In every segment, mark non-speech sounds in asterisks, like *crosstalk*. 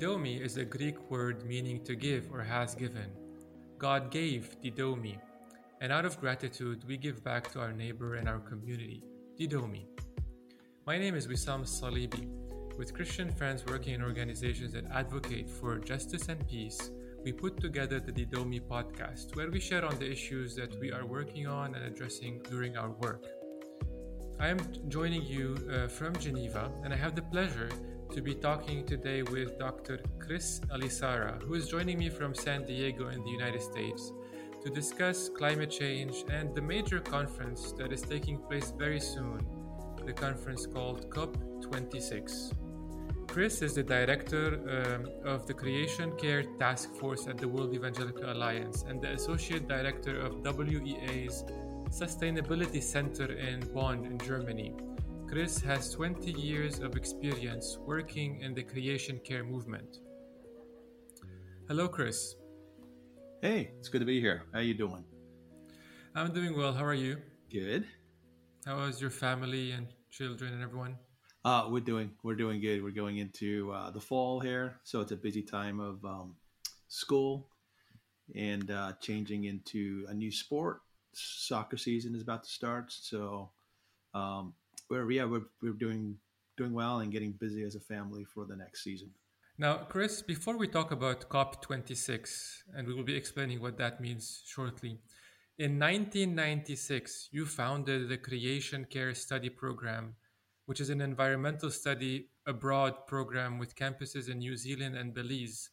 Didomi is a Greek word meaning to give or has given. God gave Didomi, and out of gratitude, we give back to our neighbor and our community. Didomi. My name is Wissam Salibi. With Christian friends working in organizations that advocate for justice and peace, we put together the Didomi podcast, where we share on the issues that we are working on and addressing during our work. I am joining you uh, from Geneva, and I have the pleasure to be talking today with Dr. Chris Elisara, who is joining me from San Diego in the United States to discuss climate change and the major conference that is taking place very soon, the conference called COP26. Chris is the director um, of the Creation Care Task Force at the World Evangelical Alliance and the associate director of WEA's Sustainability Center in Bonn, in Germany Chris has 20 years of experience working in the creation care movement. Hello, Chris. Hey, it's good to be here. How are you doing? I'm doing well. How are you? Good. How is your family and children and everyone? Uh, we're doing we're doing good. We're going into uh, the fall here, so it's a busy time of um, school and uh, changing into a new sport. Soccer season is about to start, so um, we're yeah we're, we're doing doing well and getting busy as a family for the next season. Now, Chris, before we talk about COP26, and we will be explaining what that means shortly, in 1996, you founded the Creation Care Study Program, which is an environmental study abroad program with campuses in New Zealand and Belize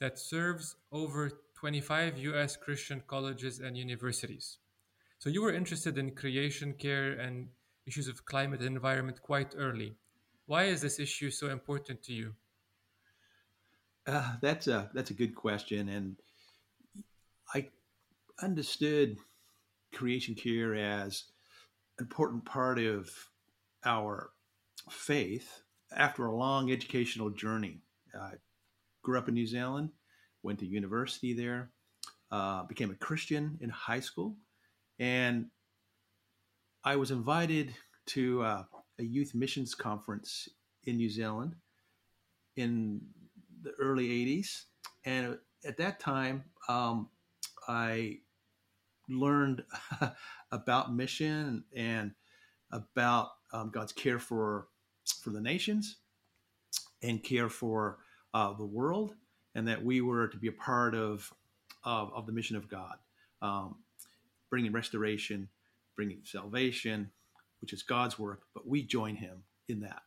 that serves over 25 US Christian colleges and universities. So you were interested in creation care and issues of climate and environment quite early. Why is this issue so important to you? Uh, that's a that's a good question, and I understood creation care as an important part of our faith after a long educational journey. I grew up in New Zealand, went to university there, uh, became a Christian in high school, and I was invited to uh, a youth missions conference in New Zealand in the early 80s. And at that time, um, I learned *laughs* about mission and about um, God's care for for the nations and care for uh, the world, and that we were to be a part of of, of the mission of God, um, bringing restoration bringing salvation, which is God's work, but we join Him in that.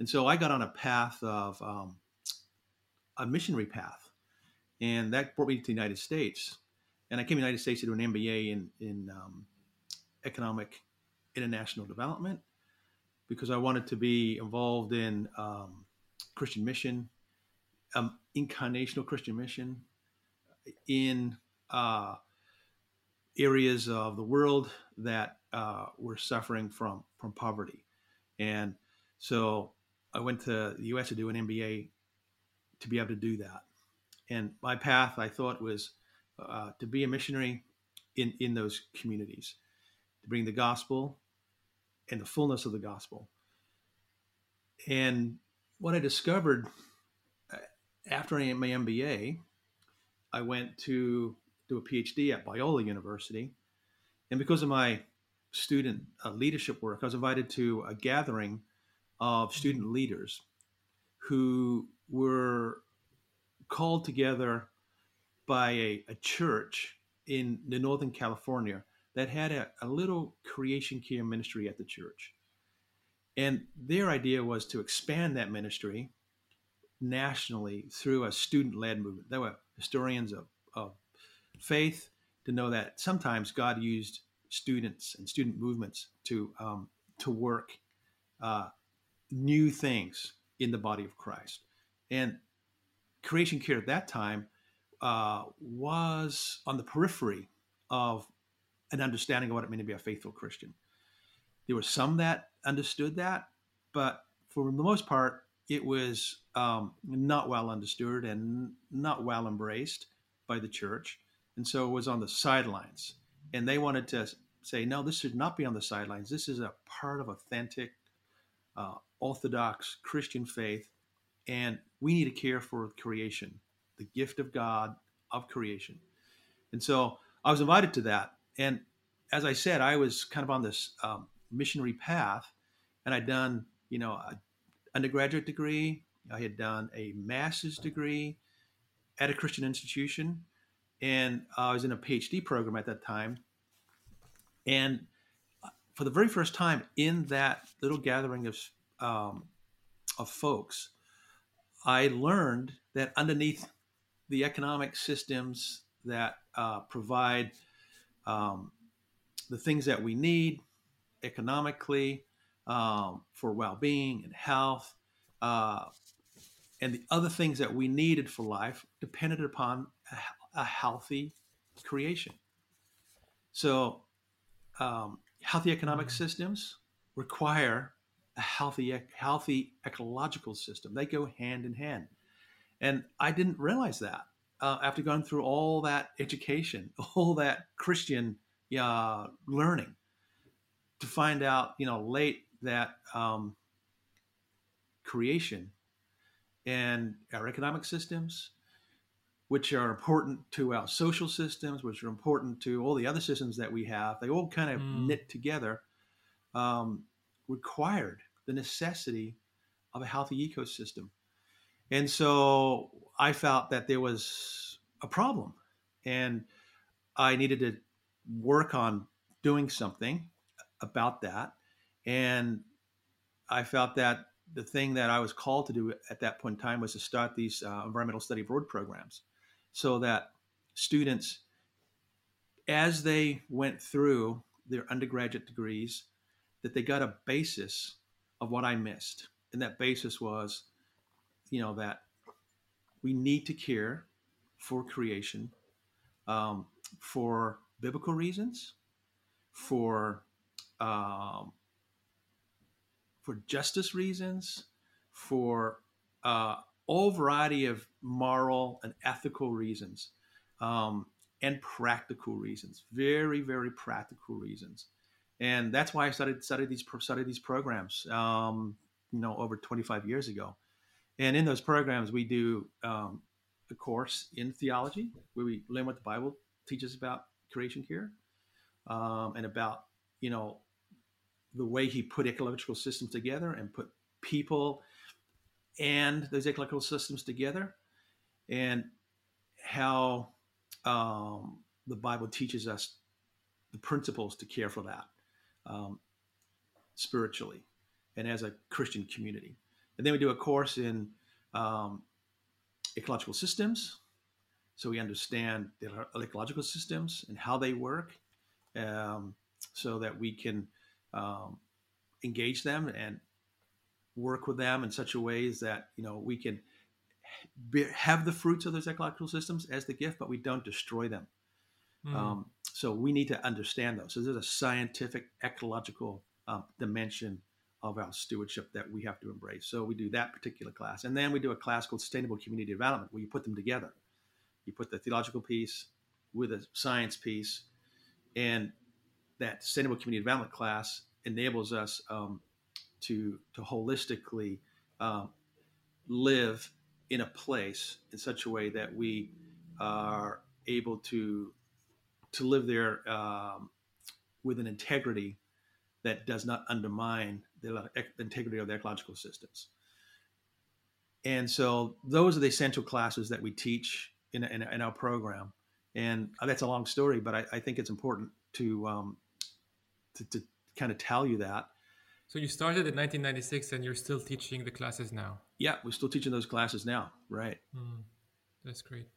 And so I got on a path of um, a missionary path, and that brought me to the United States. And I came to the United States to do an MBA in in um, economic international development because I wanted to be involved in um, Christian mission, um, incarnational Christian mission in uh, areas of the world that uh, were suffering from from poverty, and so I went to the U.S. to do an MBA to be able to do that. And my path, I thought, was uh, to be a missionary in in those communities, to bring the gospel and the fullness of the gospel. And what I discovered uh, after my MBA, I went to do a PhD at Biola University. And because of my student uh, leadership work, I was invited to a gathering of student mm-hmm. leaders who were called together by a, a church in the Northern California that had a, a little creation care ministry at the church. And their idea was to expand that ministry nationally through a student led movement. They were historians of, of faith to know that sometimes God used students and student movements to um, to work uh, new things in the body of Christ. And creation care at that time uh, was on the periphery of an understanding of what it meant to be a faithful Christian. There were some that understood that, but for the most part, it was um, not well understood and not well embraced by the church and so it was on the sidelines. And they wanted to say, no, this should not be on the sidelines. This is a part of authentic, uh, orthodox Christian faith, and we need to care for creation, the gift of God of creation. And so I was invited to that. And as I said, I was kind of on this um, missionary path, and I'd done, you know, an undergraduate degree. I had done a master's degree at a Christian institution, and I was in a PhD program at that time. And for the very first time in that little gathering of um, of folks, I learned that underneath the economic systems that uh, provide um, the things that we need economically um, for well-being and health uh, and the other things that we needed for life depended upon a, healthy creation. So um, healthy economic mm-hmm. systems require a healthy healthy ecological system. They go hand in hand. And i didn't realize that uh, after going through all that education *laughs* all that christian uh, learning to find out, you know, late that um, creation and our economic systems, which are important to our social systems, which are important to all the other systems that we have, they all kind of mm. knit together, um, required the necessity of a healthy ecosystem. And so I felt that there was a problem and I needed to work on doing something about that. And I felt that the thing that I was called to do at that point in time was to start these uh, environmental study abroad programs so that students, as they went through their undergraduate degrees, that they got a basis of what I missed. And that basis was, you know, that we need to care for creation, um, for biblical reasons, for um, for justice reasons, for uh, all variety of moral and ethical reasons, um, and practical reasons. Very, very practical reasons, and that's why I started studied these studied these programs. Um, you know, over 25 years ago, and in those programs we do um, a course in theology where we learn what the Bible teaches about creation care um, and about you know the way he put ecological systems together and put people and those ecological systems together and how um, the bible teaches us the principles to care for that um, spiritually and as a christian community. And then we do a course in um, ecological systems. So we understand the ecological systems and how they work um, so that we can um, engage them and work with them in such a ways that you know we can be, have the fruits of those ecological systems as the gift, but we don't destroy them. Mm. Um, so we need to understand those. So there's a scientific ecological um, dimension of our stewardship that we have to embrace. So we do that particular class, and then we do a class called Sustainable Community Development, where you put them together. You put the theological piece with a science piece, and that sustainable community development class enables us um, to to holistically um, live in a place in such a way that we are able to to live there um, with an integrity that does not undermine the integrity of the ecological systems. And so those are the essential classes that we teach in, in, in our program. And that's a long story, but I, I think it's important to um, to, to kind of tell you that. So you started in 1996 and you're still teaching the classes now? Yeah, we're still teaching those classes now. Right. Mm, that's great.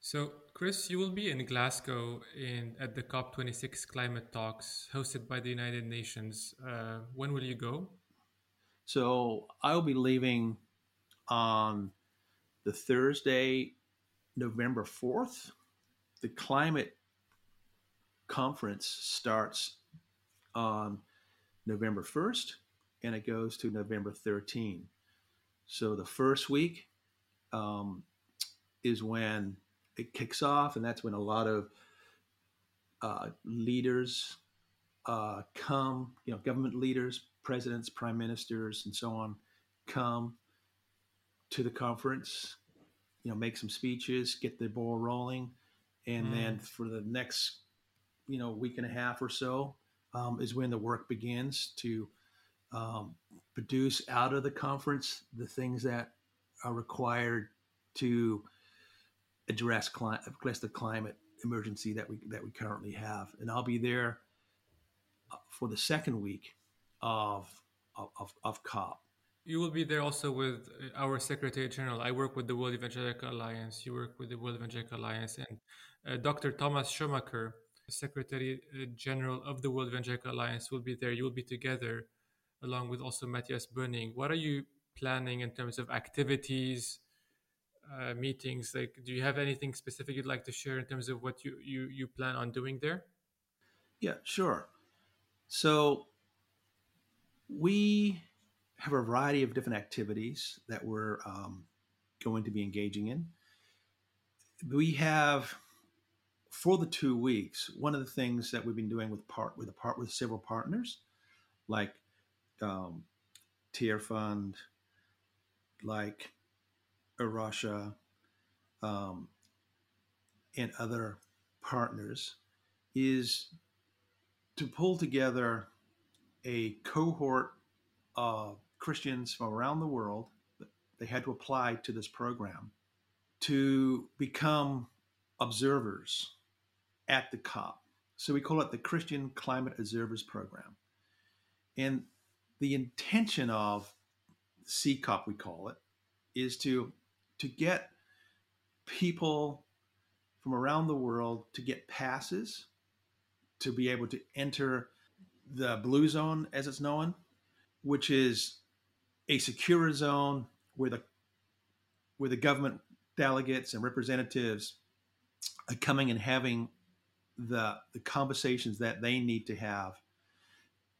So, Chris, you will be in Glasgow in at the COP26 climate talks hosted by the United Nations. Uh, when will you go? So, I'll be leaving on the Thursday, November 4th. The climate conference starts on November 1st and it goes to November 13. So the first week um, is when it kicks off, and that's when a lot of uh, leaders uh, come, you know, government leaders, presidents, prime ministers, and so on come to the conference, you know, make some speeches, get the ball rolling, and mm. then for the next, you know, week and a half or so um, is when the work begins to um, produce out of the conference the things that are required to address, cli- address the climate emergency that we that we currently have. And I'll be there uh, for the second week of of, of COP. You will be there also with our Secretary General. I work with the World Evangelical Alliance. You work with the World Evangelical Alliance, and uh, Dr. Thomas Schirrmacher, Secretary uh, General of the World Evangelical Alliance, will be there. You will be together, along with also Matthias Boehning. What are you planning in terms of activities, uh, meetings? Like, do you have anything specific you'd like to share in terms of what you you you plan on doing there? Yeah, sure. So we have a variety of different activities that we're um, going to be engaging in. We have for the two weeks. One of the things that we've been doing with part with a part with several partners, like um, Fund, like A Rocha, um, and other partners, is to pull together a cohort of Christians from around the world. They had to apply to this program to become observers at the COP. So we call it the Christian Climate Observers Program. And the intention of CCOP, we call it, is to to get people from around the world to get passes to be able to enter the blue zone as it's known which is a secure zone where the where the government delegates and representatives are coming and having the the conversations that they need to have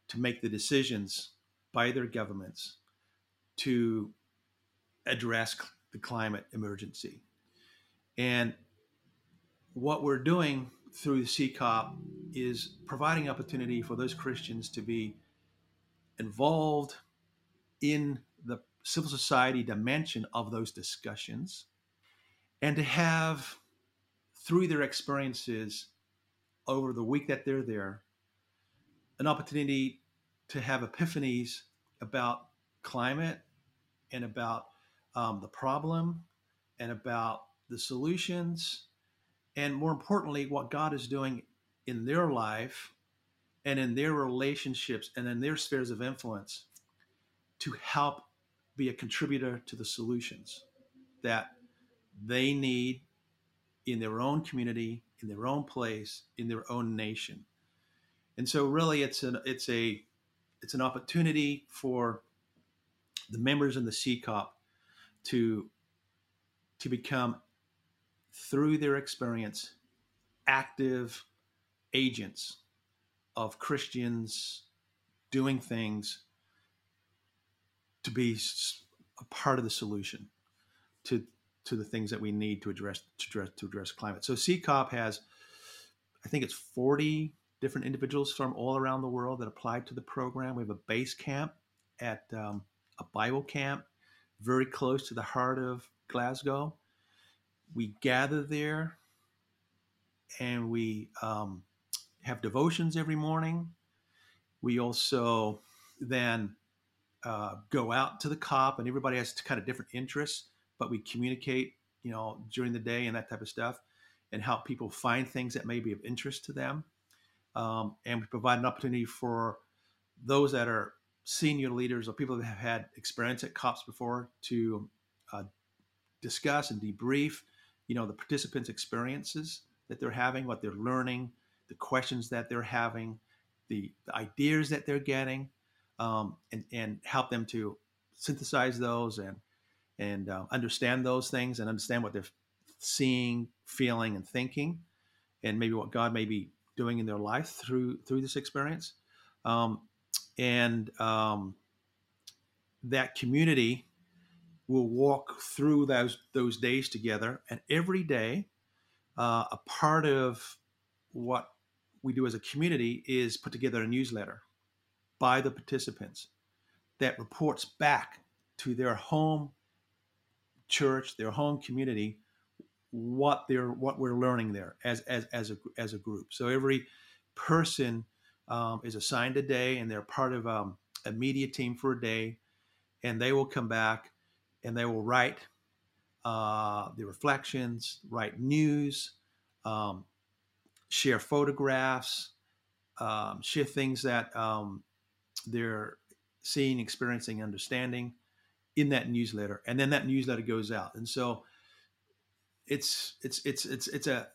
to make the decisions by their governments to address the climate emergency. And what we're doing through the CCOP is providing opportunity for those Christians to be involved in the civil society dimension of those discussions and to have, through their experiences over the week that they're there, an opportunity to have epiphanies about climate and about um, the problem and about the solutions, and more importantly, what God is doing in their life and in their relationships and in their spheres of influence to help be a contributor to the solutions that they need in their own community, in their own place, in their own nation. And so really it's an it's a it's an opportunity for the members in the CCOP to to become through their experience active agents of Christians doing things to be a part of the solution to to the things that we need to address to address to address climate. So CCOP has, I think it's 40 different individuals from all around the world that applied to the program. We have a base camp at um, a Bible camp very close to the heart of Glasgow. We gather there and we um, have devotions every morning. We also then uh, go out to the COP, and everybody has kind of different interests, but we communicate, you know, during the day and that type of stuff, and help people find things that may be of interest to them. Um, and we provide an opportunity for those that are senior leaders or people that have had experience at COPs before to uh, discuss and debrief, you know, the participants' experiences that they're having, what they're learning, the questions that they're having, the, the ideas that they're getting, um, and, and help them to synthesize those and and uh, understand those things and understand what they're seeing, feeling, and thinking, and maybe what God may be doing in their life through through this experience. Um, and um, that community will walk through those those days together and every day uh, a part of what we do as a community is put together a newsletter by the participants that reports back to their home church, their home community, what they're what we're learning there as as as a as a group. So every person um, is assigned a day, and they're part of um, a media team for a day, and they will come back and they will write uh, the reflections, write news, um, share photographs, um, share things that um, they're seeing, experiencing, understanding in that newsletter, and then that newsletter goes out. And so it's it's it's it's it's a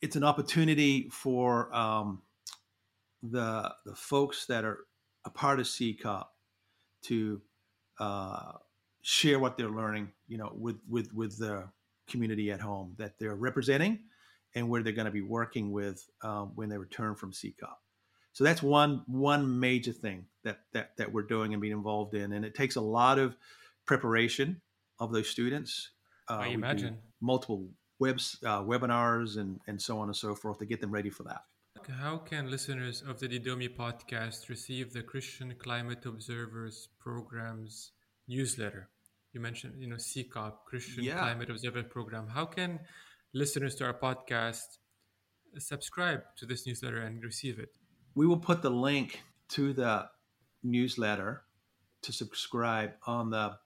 it's an opportunity for um, the the folks that are a part of CCOP to uh, share what they're learning, you know, with with with the community at home that they're representing, and where they're going to be working with um, when they return from CCOP. So that's one one major thing that that that we're doing and being involved in, and it takes a lot of preparation of those students. Uh, I imagine multiple webs, uh, webinars, and and so on and so forth to get them ready for that. How can listeners of the Didomi podcast receive the Christian Climate Observers program's newsletter? You mentioned, you know, CCOP, Christian yeah. Climate Observer Program. How can listeners to our podcast subscribe to this newsletter and receive it? We will put the link to the newsletter to subscribe on the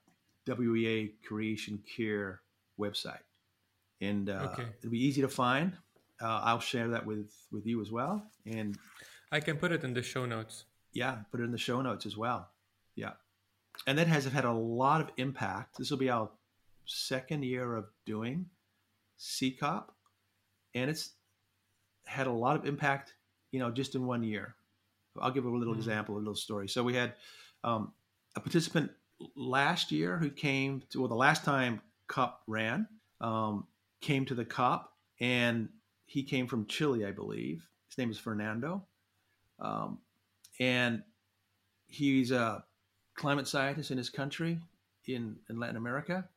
WEA Creation Care website. And uh, okay. it'll be easy to find uh, I'll share that with with you as well. And I can put it in the show notes. Yeah, put it in the show notes as well. Yeah, and that has had a lot of impact. This will be our second year of doing CCOP, and it's had a lot of impact. You know, just in one year. I'll give a little mm-hmm. example, a little story. So we had um, a participant last year who came to well the last time COP ran um, came to the COP and he came from Chile, I believe. His name is Fernando. Um, and he's a climate scientist in his country in, in Latin America.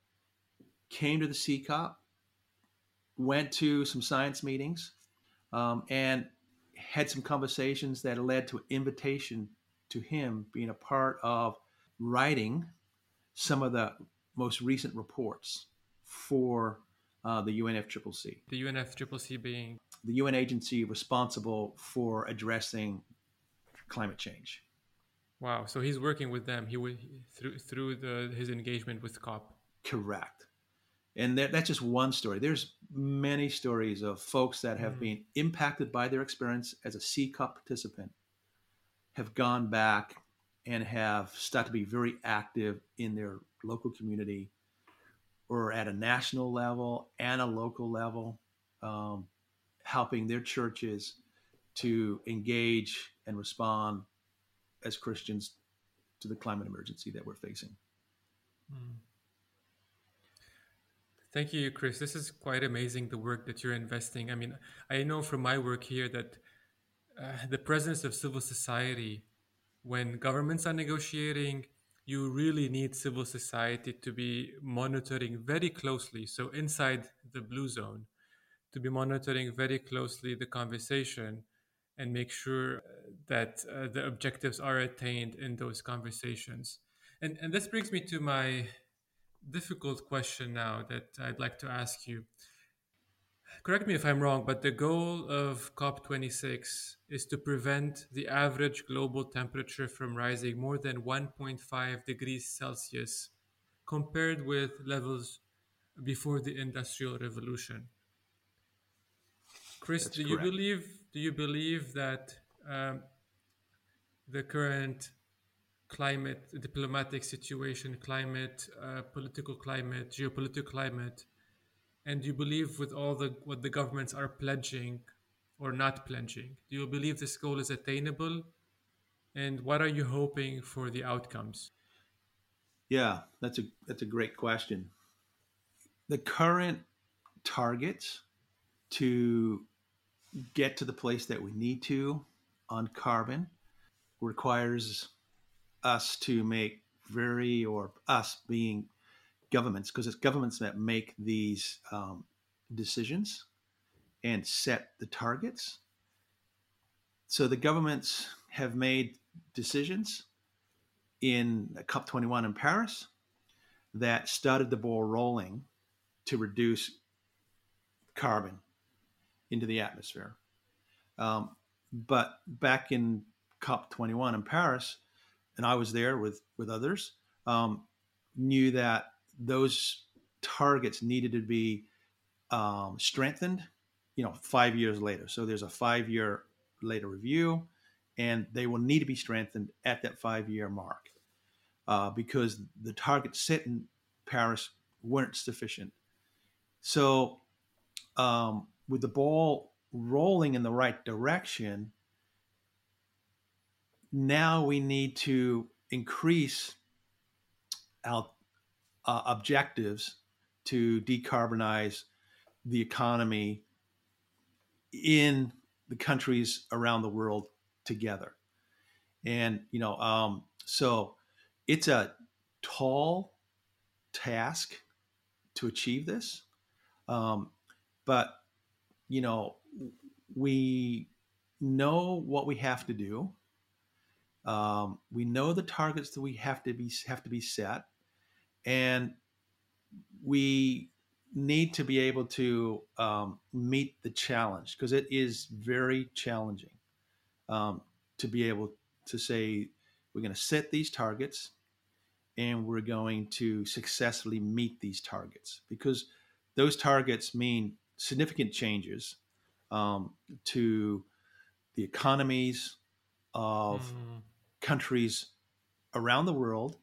Came to the CCOP, went to some science meetings, um, and had some conversations that led to an invitation to him being a part of writing some of the most recent reports for uh, the UNFCCC. The UNFCCC being the UN agency responsible for addressing climate change. Wow! So he's working with them. He would through through the his engagement with COP. Correct, and that, that's just one story. There's many stories of folks that have mm. been impacted by their experience as a CCOP participant, have gone back and have started to be very active in their local community or at a national level and a local level, um, helping their churches to engage and respond as Christians to the climate emergency that we're facing. Mm. Thank you, Chris. This is quite amazing the work that you're investing. I mean, I know from my work here that uh, the presence of civil society when governments are negotiating you really need civil society to be monitoring very closely. So, inside the blue zone, to be monitoring very closely the conversation and make sure that uh, the objectives are attained in those conversations. And, and this brings me to my difficult question now that I'd like to ask you correct me if I'm wrong, but the goal of COP26 is to prevent the average global temperature from rising more than 1.5 degrees Celsius compared with levels before the Industrial Revolution. Chris, That's do correct. you believe do you believe that um, the current climate, diplomatic situation, climate, uh, political climate, geopolitical climate and do you believe with all the what the governments are pledging or not pledging? Do you believe this goal is attainable? And what are you hoping for the outcomes? Yeah, that's a that's a great question. The current targets to get to the place that we need to on carbon requires us to make very or us being governments because it's governments that make these um, decisions and set the targets. So the governments have made decisions in COP21 in Paris that started the ball rolling to reduce carbon into the atmosphere. Um, but back in COP21 in Paris, and I was there with with others, um, knew that those targets needed to be um, strengthened. You know, five years later. So there's a five year later review, and they will need to be strengthened at that five year mark uh, because the targets set in Paris weren't sufficient. So um, with the ball rolling in the right direction, now we need to increase our uh, objectives to decarbonize the economy in the countries around the world together. And, you know, um, so it's a tall task to achieve this. Um, but, you know, we know what we have to do. Um, we know the targets that we have to be have to be set, and we need to be able to um, meet the challenge because it is very challenging um, to be able to say we're going to set these targets and we're going to successfully meet these targets because those targets mean significant changes um, to the economies of mm. countries around the world,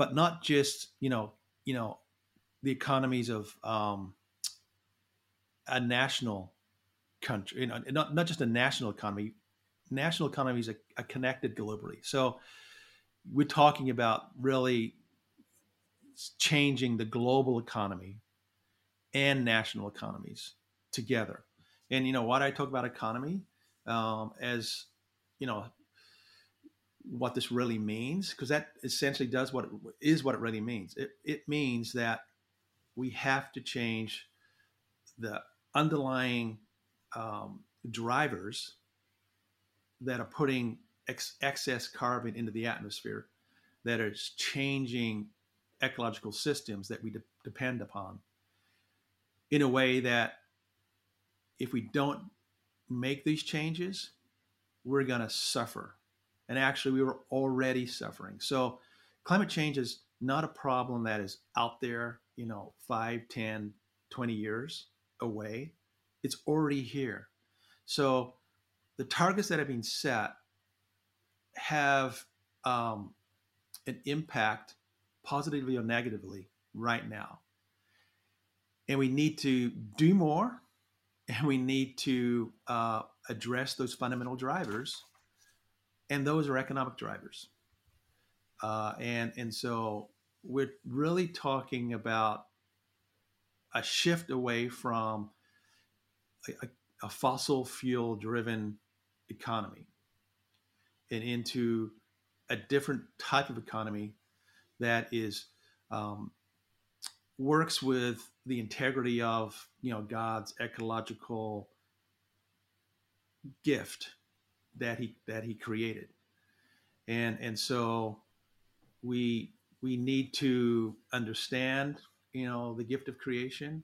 but not just you know you know the economies of um, a national country, you know, not not just a national economy. National economies are, are connected globally, so we're talking about really changing the global economy and national economies together. And you know what I talk about economy um, as you know what this really means because that essentially does what it, is what it really means. It, it means that we have to change the underlying um, drivers that are putting ex- excess carbon into the atmosphere that is changing ecological systems that we de- depend upon in a way that if we don't make these changes, we're going to suffer. And actually, we were already suffering. So, climate change is not a problem that is out there, you know, 5, 10, 20 years away. It's already here. So, the targets that have been set have um, an impact positively or negatively right now. And we need to do more and we need to uh, address those fundamental drivers. And those are economic drivers. Uh, and, and so we're really talking about a shift away from a, a fossil fuel driven economy and into a different type of economy that is um, works with the integrity of you know God's ecological gift that he that he created. And and so we we need to understand you know the gift of creation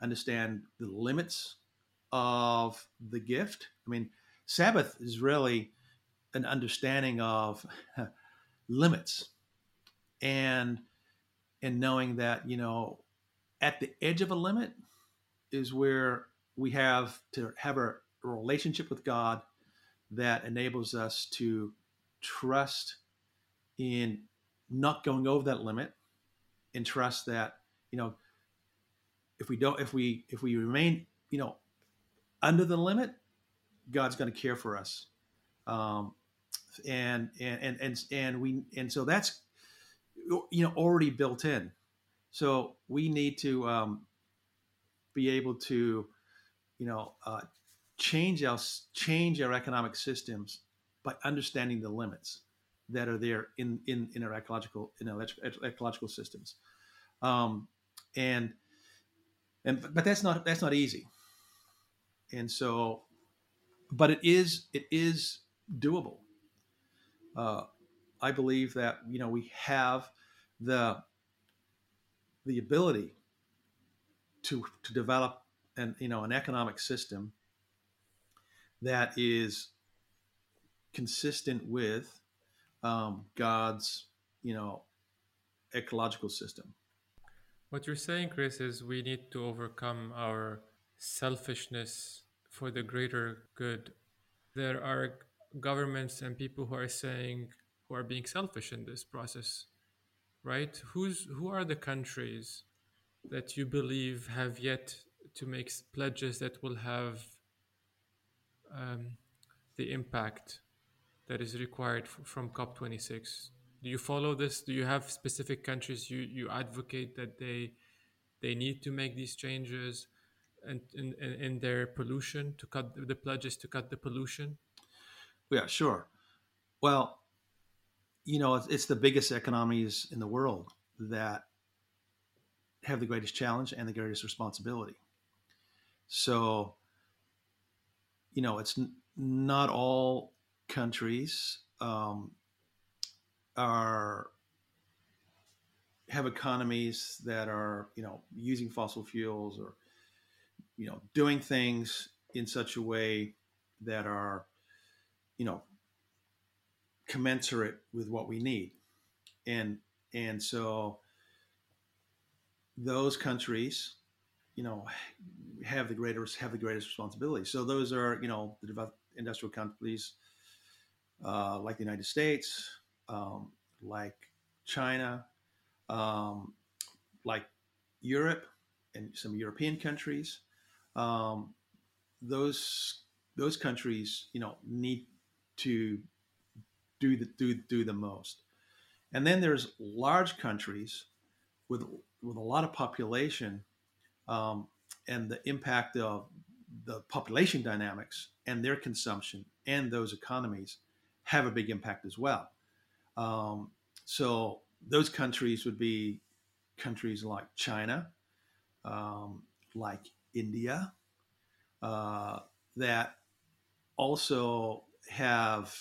understand the limits of the gift. I mean sabbath is really an understanding of *laughs* limits and and knowing that you know at the edge of a limit is where we have to have a relationship with God that enables us to trust in not going over that limit and trust that you know if we don't if we if we remain you know under the limit god's going to care for us. Um, and and and and and we and so that's you know already built in. So we need to um, be able to, you know, uh, change our change our economic systems by understanding the limits that are there in in, in our ecological in our ecological systems, um, and and but that's not that's not easy. And so, but it is it is doable. Uh, I believe that you know we have the the ability to to develop an you know an economic system that is consistent with um, God's you know ecological system. What you're saying, Chris, is we need to overcome our selfishness for the greater good. There are governments and people who are saying who are being selfish in this process, right? Who's who are the countries that you believe have yet to make pledges that will have um, the impact that is required f- from COP26? Do you follow this? Do you have specific countries you, you advocate that they they need to make these changes and in, in, in their pollution to cut the pledges to cut the pollution? Yeah, sure. Well, you know, it's, it's the biggest economies in the world that have the greatest challenge and the greatest responsibility. So, you know, it's n- not all countries um, are have economies that are, you know, using fossil fuels or, you know, doing things in such a way that are, you know, commensurate with what we need, and and so those countries, you know, have the greatest have the greatest responsibility. So those are you know the industrial countries uh, like the United States, um, like China, um, like Europe and some European countries. Um, those those countries, you know, need to do the do do the most. And then there's large countries with with a lot of population um, and the impact of the population dynamics and their consumption and those economies have a big impact as well. Um, so those countries would be countries like China, um, like India, uh, that also have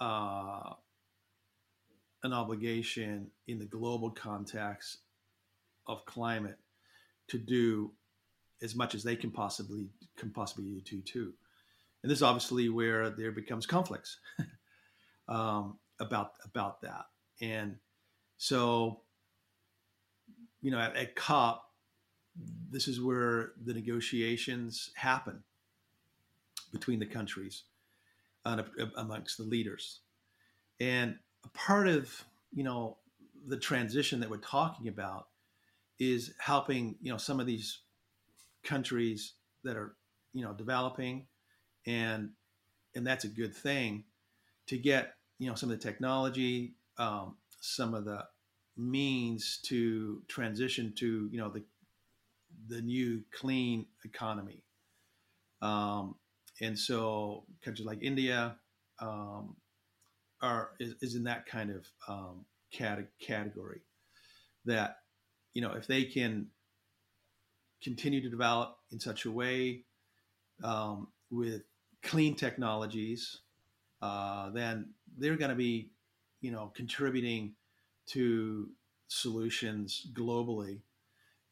uh, an obligation in the global context of climate to do as much as they can possibly can possibly do too. And this is obviously where there becomes conflicts *laughs* um, about about that. And so, you know, at, at COP, this is where the negotiations happen between the countries and amongst the leaders. And a part of you know the transition that we're talking about is helping you know some of these countries that are you know developing. And and that's a good thing to get you know some of the technology um, some of the means to transition to you know the the new clean economy. Um, and so countries like india um, are is, is, in that kind of um, cat- category that you know if they can continue to develop in such a way um, with clean technologies, uh, then they're going to be, you know, contributing to solutions globally.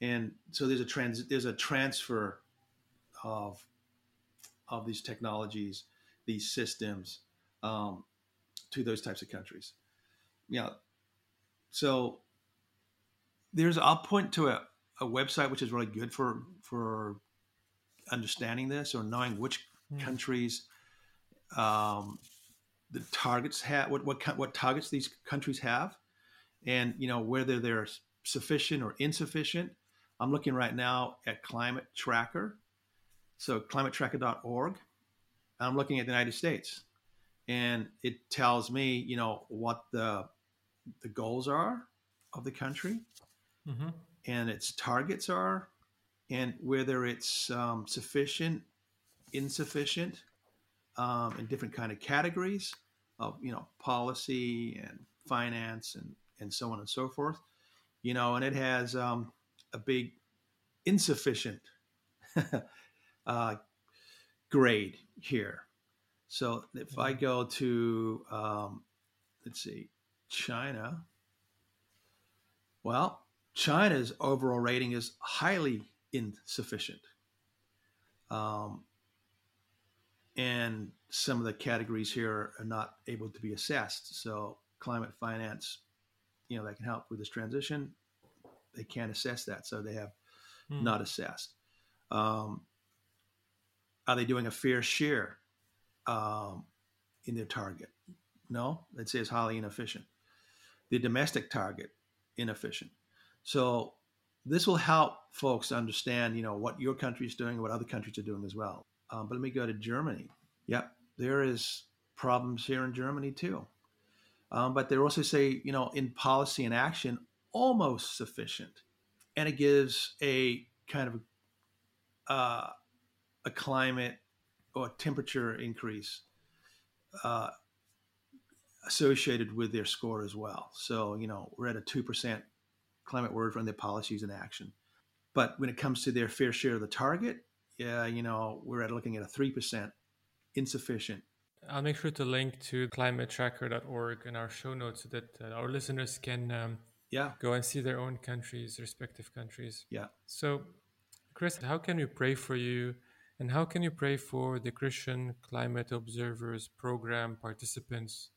And so there's a trans there's a transfer of of these technologies, these systems um, to those types of countries. Yeah. So there's I'll point to a, a website which is really good for for understanding this or knowing which mm. countries um, the targets have what, what what targets these countries have. And you know whether they're sufficient or insufficient i'm looking right now at climate tracker. So climatetracker.org i'm looking at the united states. And it tells me you know what the the goals are of the country mm-hmm. and its targets are and whether it's um, sufficient, insufficient, um, in different kind of categories of you know policy and finance and and so on and so forth, you know, and it has um, a big insufficient *laughs* uh, grade here. So if I go to um, let's see, China, well, China's overall rating is highly insufficient. Um, and some of the categories here are not able to be assessed. So climate finance, you know, that can help with this transition. They can't assess that, so they have hmm. not assessed. Um, are they doing a fair share um, in their target? No, it says highly inefficient. The domestic target inefficient. So this will help folks understand, you know, what your country is doing, what other countries are doing as well. Um, but let me go to Germany. Yep, there is problems here in Germany too. Um, but they also say, you know, in policy and action, almost sufficient, and it gives a kind of uh, a climate or temperature increase uh, associated with their score as well. So, you know, we're at a two percent climate word from their policies and action. But when it comes to their fair share of the target, yeah, you know, we're at looking at a three percent insufficient. I'll make sure to link to climatetracker.org in our show notes so that uh, our listeners can um, yeah go and see their own countries, respective countries. Yeah. So, Chris, how can we pray for you, and how can you pray for the Christian Climate Observers Program participants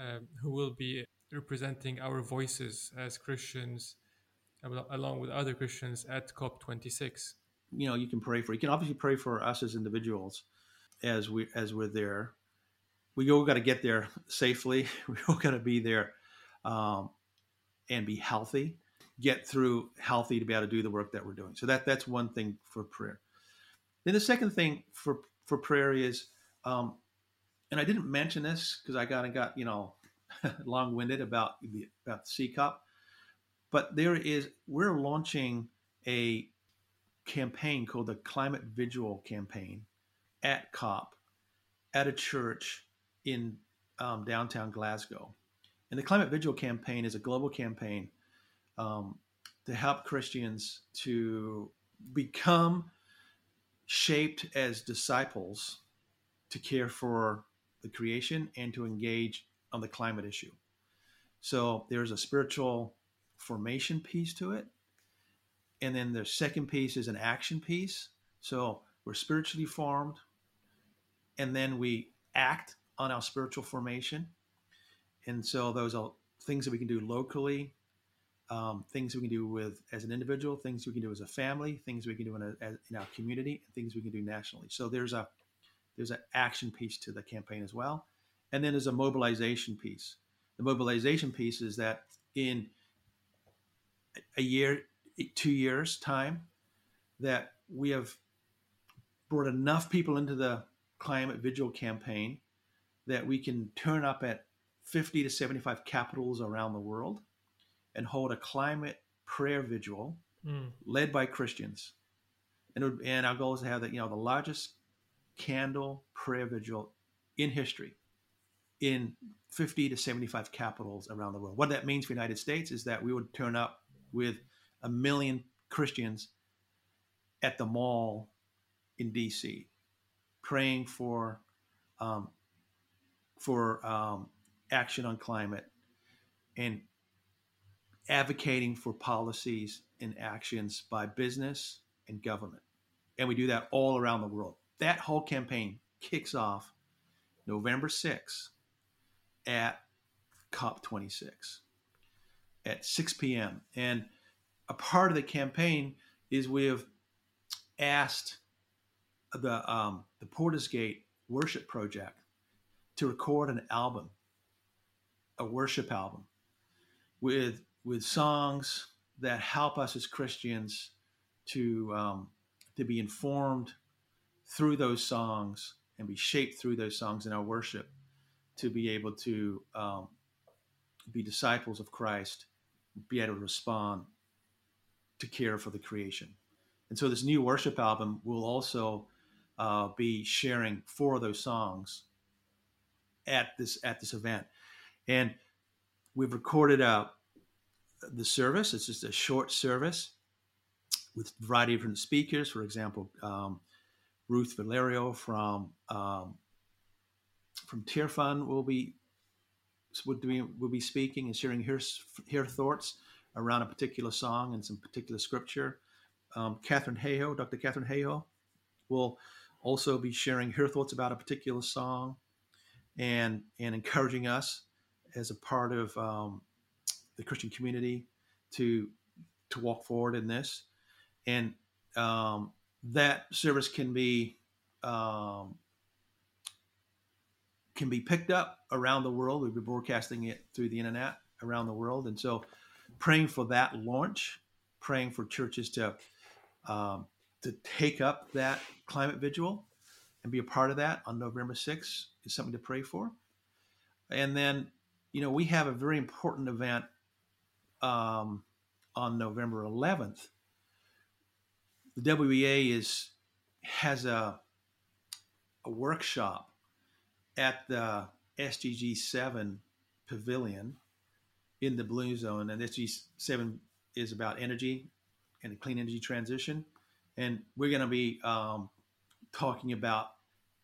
uh, who will be representing our voices as Christians, along with other Christians at COP26? You know, you can pray for. You can obviously pray for us as individuals as we as we're there. We all got to get there safely. *laughs* We all got to be there um, and be healthy. Get through healthy to be able to do the work that we're doing. So that that's one thing for prayer. Then the second thing for for prayer is, um, and I didn't mention this because I got and got you know *laughs* long winded about the about the CCOP, but there is we're launching a campaign called the Climate Vigil Campaign at COP at a church in um, downtown Glasgow. And the Climate Vigil campaign is a global campaign um, to help Christians to become shaped as disciples to care for the creation and to engage on the climate issue. So there's a spiritual formation piece to it. And then the second piece is an action piece. So we're spiritually formed, and then we act on our spiritual formation. And so those are things that we can do locally, um, things we can do with as an individual, things we can do as a family, things we can do in, a, in our community, and things we can do nationally. So there's a there's an action piece to the campaign as well, and then there's a mobilization piece. The mobilization piece is that in a year, two years time, that we have brought enough people into the climate vigil campaign that we can turn up at 50 to 75 capitals around the world and hold a climate prayer vigil mm. led by Christians. And, and our goal is to have that, you know, the largest candle prayer vigil in history in 50 to 75 capitals around the world. What that means for the United States is that we would turn up with a million Christians at the mall in DC praying for um, for um, action on climate and advocating for policies and actions by business and government. And we do that all around the world. That whole campaign kicks off November 6th at COP26 at 6 p.m. And a part of the campaign is we have asked the um, the Porter's Gate Worship Project to record an album, a worship album, with with songs that help us as Christians to um, to be informed through those songs and be shaped through those songs in our worship to be able to um, be disciples of Christ, be able to respond to care for the creation. And so this new worship album will also uh, be sharing four of those songs at this at this event, and we've recorded uh, the service. It's just a short service with a variety of different speakers. For example, um, Ruth Valerio from um, from Tearfund will be will be, will be speaking and sharing her her thoughts around a particular song and some particular scripture. Um, Katharine Hayhoe, Dr. Katharine Hayhoe, will also be sharing her thoughts about a particular song and and encouraging us as a part of um, the Christian community to to walk forward in this. And um, that service can be um, can be picked up around the world. We'll be broadcasting it through the internet around the world, and so praying for that launch, praying for churches to um, to take up that climate vigil and be a part of that on November 6th is something to pray for. And then, you know, we have a very important event um, on November 11th. The WEA is has a a workshop at the SDG 7 pavilion in the blue zone. And SDG 7 is about energy and the clean energy transition. And we're going to be um, talking about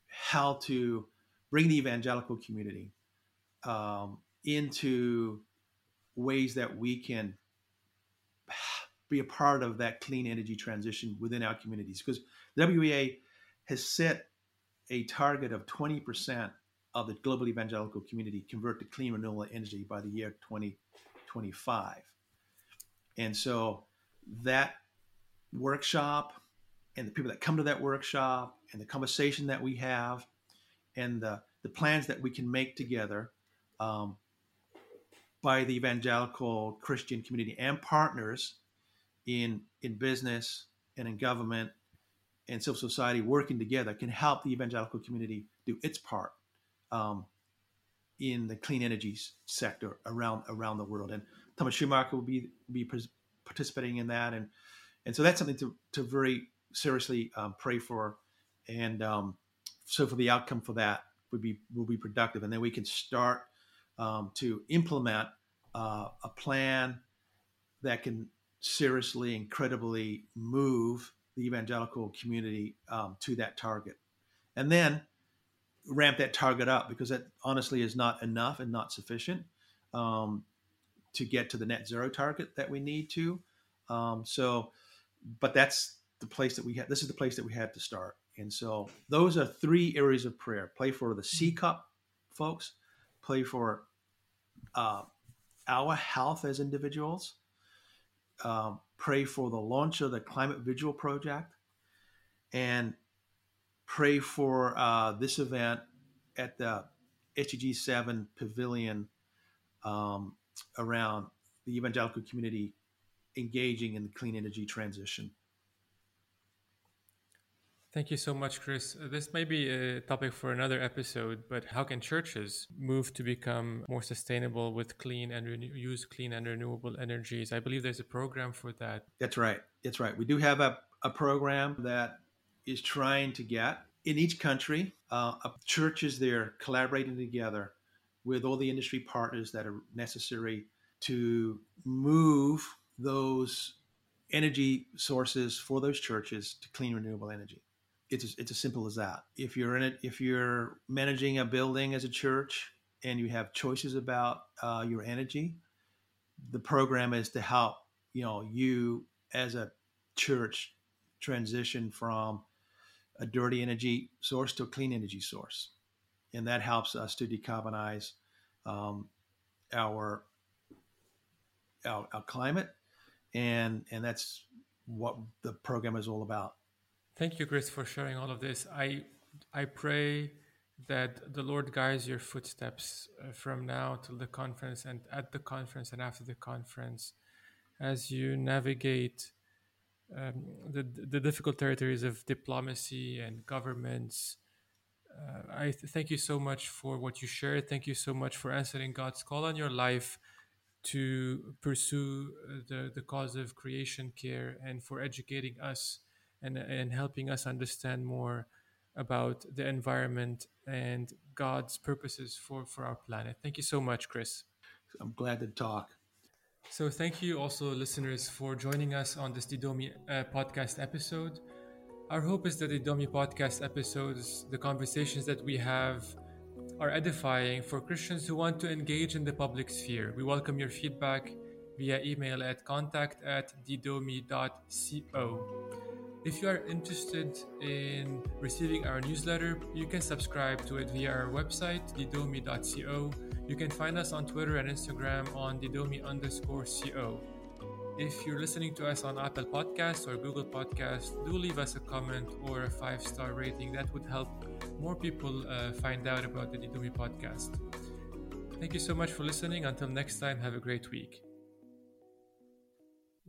how to bring the evangelical community um, into ways that we can be a part of that clean energy transition within our communities. Because WEA has set a target of 20% of the global evangelical community convert to clean renewable energy by the year 2025. And so that workshop and the people that come to that workshop and the conversation that we have and the, the plans that we can make together um, by the evangelical Christian community and partners in in business and in government and civil society working together can help the evangelical community do its part um, in the clean energy sector around around the world. And Thomas Schirrmacher will be be participating in that, and and so that's something to to very seriously um, pray for, and um, so for the outcome for that would be will be productive, and then we can start um, to implement uh, a plan that can seriously, incredibly move the evangelical community um, to that target, and then ramp that target up because that honestly is not enough and not sufficient um, to get to the net zero target that we need to. Um, so, but that's the place that we had. This is the place that we had to start. And so those are three areas of prayer. Pray for the CCOP folks. Pray for uh, our health as individuals. Um, pray for the launch of the Climate Vigil Project, and pray for uh, this event at the SDG 7 Pavilion um, around the evangelical community engaging in the clean energy transition. Thank you so much, Chris. Uh, this may be a topic for another episode, but how can churches move to become more sustainable with clean and renew- use clean and renewable energies? I believe there's a program for that. That's right. That's right. We do have a, a program that is trying to get in each country uh, churches there collaborating together with all the industry partners that are necessary to move those energy sources for those churches to clean renewable energy it's it's as simple as that. If you're in it, if you're managing a building as a church and you have choices about uh, your energy, the program is to help you know you as a church transition from a dirty energy source to a clean energy source, and that helps us to decarbonize um, our, our our climate, and and that's what the program is all about. Thank you, Chris, for sharing all of this. I I pray that the Lord guides your footsteps uh, from now till the conference and at the conference and after the conference as you navigate um, the, the difficult territories of diplomacy and governments. Uh, I th- thank you so much for what you shared. Thank you so much for answering God's call on your life to pursue uh, the, the cause of creation care and for educating us and, and helping us understand more about the environment and God's purposes for, for our planet. Thank you so much, Chris. I'm glad to talk. So, thank you also, listeners, for joining us on this Didomi uh, podcast episode. Our hope is that the Didomi podcast episodes, the conversations that we have, are edifying for Christians who want to engage in the public sphere. We welcome your feedback via email at contact at didomi.co. If you are interested in receiving our newsletter, you can subscribe to it via our website, didomi.co. You can find us on Twitter and Instagram on didomi underscore co. If you're listening to us on Apple Podcasts or Google Podcasts, do leave us a comment or a five star rating. That would help more people uh, find out about the Didomi podcast. Thank you so much for listening. Until next time, have a great week.